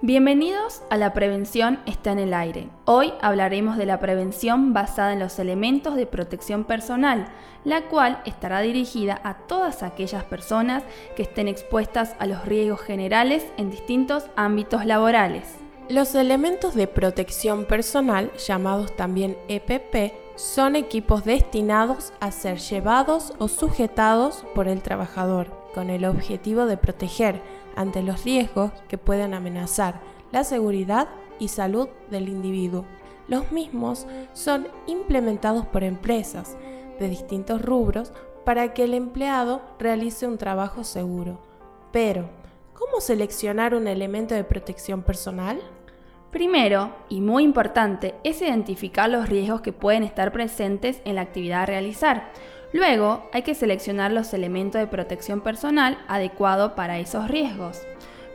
Bienvenidos a La Prevención está en el aire. Hoy hablaremos de la prevención basada en los elementos de protección personal, la cual estará dirigida a todas aquellas personas que estén expuestas a los riesgos generales en distintos ámbitos laborales. Los elementos de protección personal, llamados también EPP, son equipos destinados a ser llevados o sujetados por el trabajador, con el objetivo de proteger ante los riesgos que pueden amenazar la seguridad y salud del individuo. Los mismos son implementados por empresas de distintos rubros para que el empleado realice un trabajo seguro. Pero, ¿cómo seleccionar un elemento de protección personal? Primero, y muy importante, es identificar los riesgos que pueden estar presentes en la actividad a realizar. Luego, hay que seleccionar los elementos de protección personal adecuados para esos riesgos.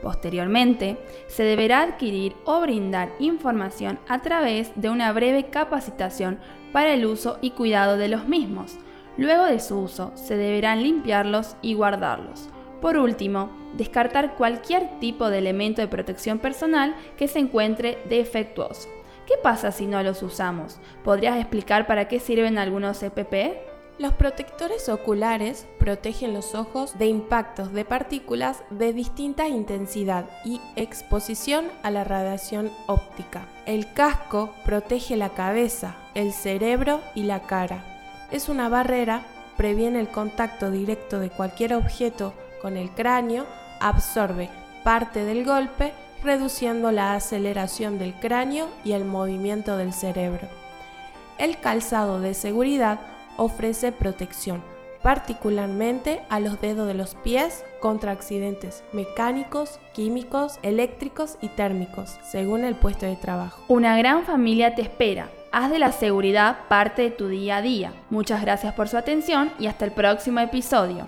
Posteriormente, se deberá adquirir o brindar información a través de una breve capacitación para el uso y cuidado de los mismos. Luego de su uso, se deberán limpiarlos y guardarlos. Por último, descartar cualquier tipo de elemento de protección personal que se encuentre defectuoso. ¿Qué pasa si no los usamos? ¿Podrías explicar para qué sirven algunos EPP? Los protectores oculares protegen los ojos de impactos de partículas de distinta intensidad y exposición a la radiación óptica. El casco protege la cabeza, el cerebro y la cara. Es una barrera, previene el contacto directo de cualquier objeto con el cráneo, absorbe parte del golpe, reduciendo la aceleración del cráneo y el movimiento del cerebro. El calzado de seguridad ofrece protección, particularmente a los dedos de los pies contra accidentes mecánicos, químicos, eléctricos y térmicos, según el puesto de trabajo. Una gran familia te espera. Haz de la seguridad parte de tu día a día. Muchas gracias por su atención y hasta el próximo episodio.